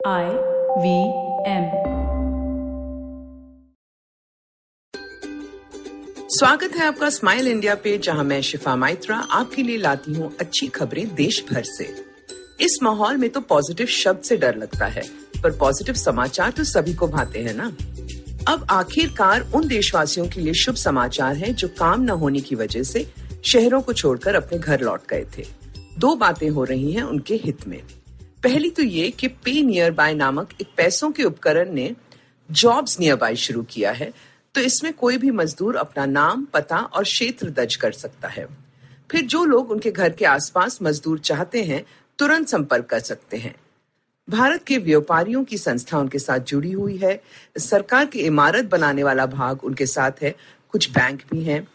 I V M स्वागत है आपका स्माइल इंडिया पे, जहाँ मैं शिफा माइत्रा आपके लिए लाती हूँ अच्छी खबरें देश भर से। इस माहौल में तो पॉजिटिव शब्द से डर लगता है, पर पॉजिटिव समाचार तो सभी को भाते हैं ना? अब आखिरकार उन देशवासियों के लिए शुभ समाचार है जो काम न होने की वजह से शहरों को छोड़कर अपने घर लौट गए थे। दो बातें हो रही हैं उनके हित में। पहली तो ये कि पे नियर बाय नामक एक पैसों के उपकरण ने जॉब्स नियर बाय शुरू किया है तो इसमें कोई भी मजदूर अपना नाम, पता और क्षेत्र दर्ज कर सकता है। फिर जो लोग उनके घर के आसपास मजदूर चाहते हैं, तुरंत संपर्क कर सकते हैं। भारत के व्यापारियों की संस्था उनके साथ जुड़ी हुई है। सरकार की इमारत बनाने वाला भाग उनके साथ है। कुछ बैंक भी हैं।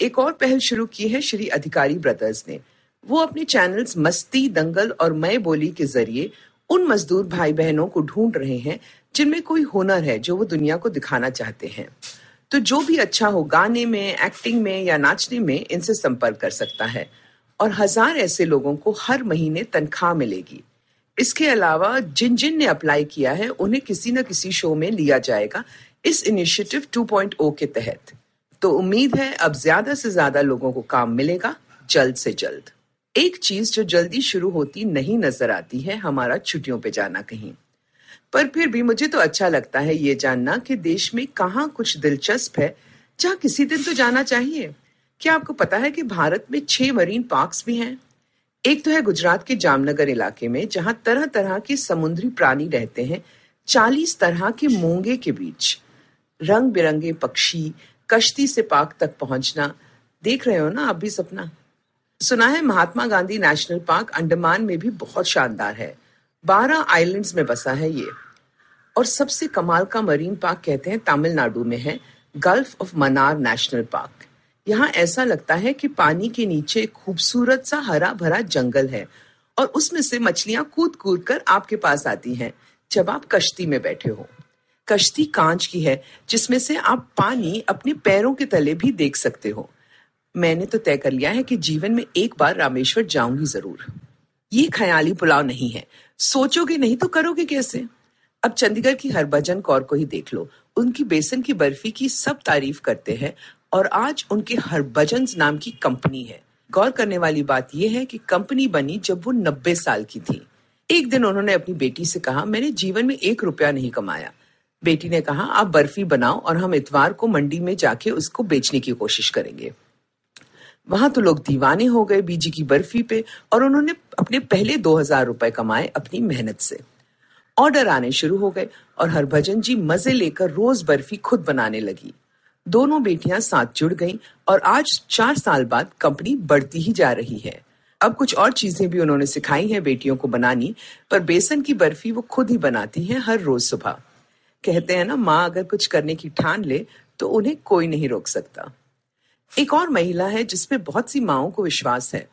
एक और पहल शुरू की है श्री अधिकारी ब्रदर्स ने। वो अपने चैनल्स मस्ती, दंगल और मैं बोली के ज़रिए उन मजदूर भाई बहनों को ढूंढ रहे हैं, जिनमें कोई हुनर है जो वो दुनिया को दिखाना चाहते हैं। तो जो भी अच्छा हो, गाने में एक्टिंग में या नाचने में इनसे संपर्क कर सकता है। और हज़ार ऐसे लोगों को हर महीने तनख्वाह मिलेगी। इसके अलावा जिन जिन ने अप्लाई किया है, उन्हें किसी न किसी शो में लिया जाएगा इस इनिशिएटिव 2.0 के तहत। तो उम्मीद है, अब ज़्यादा से ज़्यादा लोगों को काम मिलेगा, जल्द से जल्द। एक चीज़ जो जल्दी शुरू होती नहीं नज़र आती है, हमारा छुट्टियों पे जाना कहीं। पर फिर भी मुझे तो अच्छा लगता है ये जानना कि देश में कहाँ कुछ दिलचस्प है, जहाँ किसी दिन तो जाना चाहिए। क्या आपको पता है कि भारत में छह मरीन पार्क्स भी हैं? एक तो है गुजरात के जामनगर इलाके में, जहाँ तरह तरह के समुद्री प्राणी रहते हैं, चालीस तरह के मूँगे के बीच। रंग बिरंगे पक्षी, कश्ती से पार्क तक पहुँचना, देख रहे हो ना आप भी सपना? सुना है, महात्मा गांधी नेशनल पार्क अंडमान में भी बहुत शानदार है। बारह आइलैंड्स में बसा है ये। और सबसे कमाल का मरीन पार्क कहते हैं, तमिलनाडु में है, gulf of Mannar national park. यहाँ ऐसा लगता है कि पानी के नीचे खूबसूरत सा हरा भरा जंगल है और उसमें से मछलियाँ कूद कूद कर आपके पास आती हैं, जब आप कश्ती में बैठे हो। कश्ती कांच की है, जिसमें से आप पानी अपने पैरों के तले भी देख सकते हो। मैंने तो तय कर लिया है कि जीवन में एक बार रामेश्वर जाऊँगी ज़रूर। ये ख्याली पुलाव नहीं है। सोचोगे नहीं तो करोगे कैसे? अब चंडीगढ़ की हरभजन कौर को ही देख लो। उनकी बेसन की बर्फ़ी की सब तारीफ़ करते हैं और आज उनके हरभजन नाम की कंपनी है। गौर करने वाली बात यह है कि कंपनी बनी जब वो नब्बे साल की थी। एक दिन उन्होंने अपनी बेटी से कहा, मैंने जीवन में एक रुपया नहीं कमाया। बेटी ने कहा, आप बर्फ़ी बनाओ और हम इतवार को मंडी में जाके उसको बेचने की कोशिश करेंगे। वहाँ तो लोग दीवाने हो गए बीजी की बर्फ़ी पे और उन्होंने अपने पहले दो हज़ार रुपए कमाए अपनी मेहनत से। ऑर्डर आने शुरू हो गए और हरभजन जी मज़े लेकर रोज बर्फ़ी खुद बनाने लगी। दोनों बेटियाँ साथ जुड़ गईं और आज चार साल बाद कंपनी बढ़ती ही जा रही है। अब कुछ और चीज़ें भी उन्होंने सिखाई हैं बेटियों को बनानी, पर बेसन की बर्फ़ी वो खुद ही बनाती हैं हर रोज सुबह। कहते हैं ना, माँ अगर कुछ करने की ठान ले तो उन्हें कोई नहीं रोक सकता। एक और महिला है जिसमें बहुत सी माओ को विश्वास है।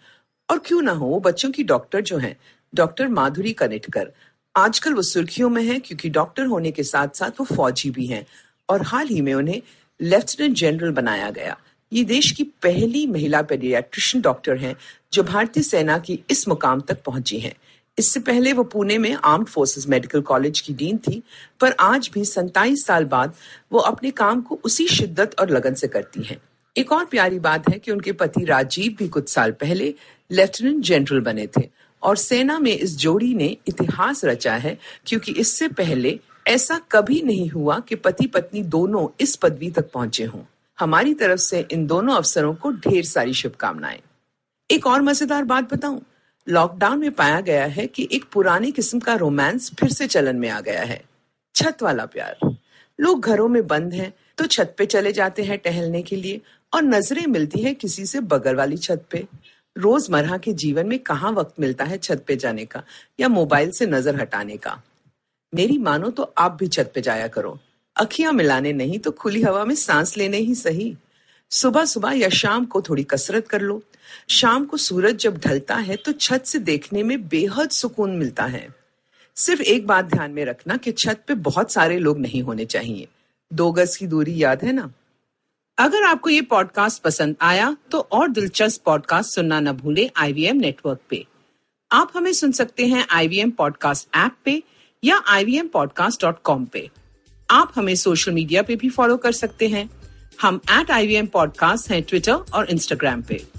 और क्यों ना हो बच्चों की डॉक्टर जो है, डॉक्टर माधुरी कनेटकर। आजकल वो सुर्खियों में है क्योंकि डॉक्टर होने के साथ साथ वो फौजी भी हैं। और हाल ही में उन्हें लेफ्टिनेंट जनरल बनाया गया। ये देश की पहली महिला पेडियाट्रिशियन डॉक्टर हैं जो भारतीय सेना की इस मुकाम तक पहुँची हैं। इससे पहले वो पुणे में आर्म्ड फोर्सेस मेडिकल कॉलेज की डीन थी, पर आज भी सत्ताईस साल बाद वो अपने काम को उसी शिद्दत और लगन से करती हैं। एक और प्यारी बात है कि उनके पति राजीव भी कुछ साल पहले लेफ्टिनेंट जनरल बने थे और सेना में इस जोड़ी ने इतिहास रचा है क्योंकि इससे पहले ऐसा कभी नहीं हुआ कि पति पत्नी दोनों इस पदवी तक पहुँचे हों। हमारी तरफ़ से इन दोनों अफसरों को ढेर सारी शुभकामनाएँ। एक और मज़ेदार बात बताऊँ, लॉकडाउन में पाया गया है कि एक पुराने किस्म का रोमांस फिर से चलन में आ गया है। छत वाला प्यार। लोग घरों में बंद हैं तो छत पे चले जाते हैं टहलने के लिए और नज़रें मिलती है किसी से बगल वाली छत पे। रोज़मर्रा के जीवन में कहाँ वक्त मिलता है छत पे जाने का या मोबाइल से नज़र हटाने का? मेरी मानो तो आप भी छत पे जाया करो। अखियाँ मिलाने नहीं तो खुली हवा में सांस लेने ही सही। सुबह सुबह या शाम को थोड़ी कसरत कर लो। शाम को सूरज जब ढलता है तो छत से देखने में बेहद सुकून मिलता है। सिर्फ़ एक बात ध्यान में रखना कि छत पे बहुत सारे लोग नहीं होने चाहिए। दो गज की दूरी याद है ना? अगर आपको ये पॉडकास्ट पसंद आया तो और दिलचस्प पॉडकास्ट सुनना न भूले आईवीएम नेटवर्क पे। आप हमें सुन सकते हैं आईवीएम पॉडकास्ट ऐप पे या ivmpodcast.com पे। आप हमें सोशल मीडिया पे भी फॉलो कर सकते हैं। हम at I V M podcast हैं ट्विटर और इंस्टाग्राम पे।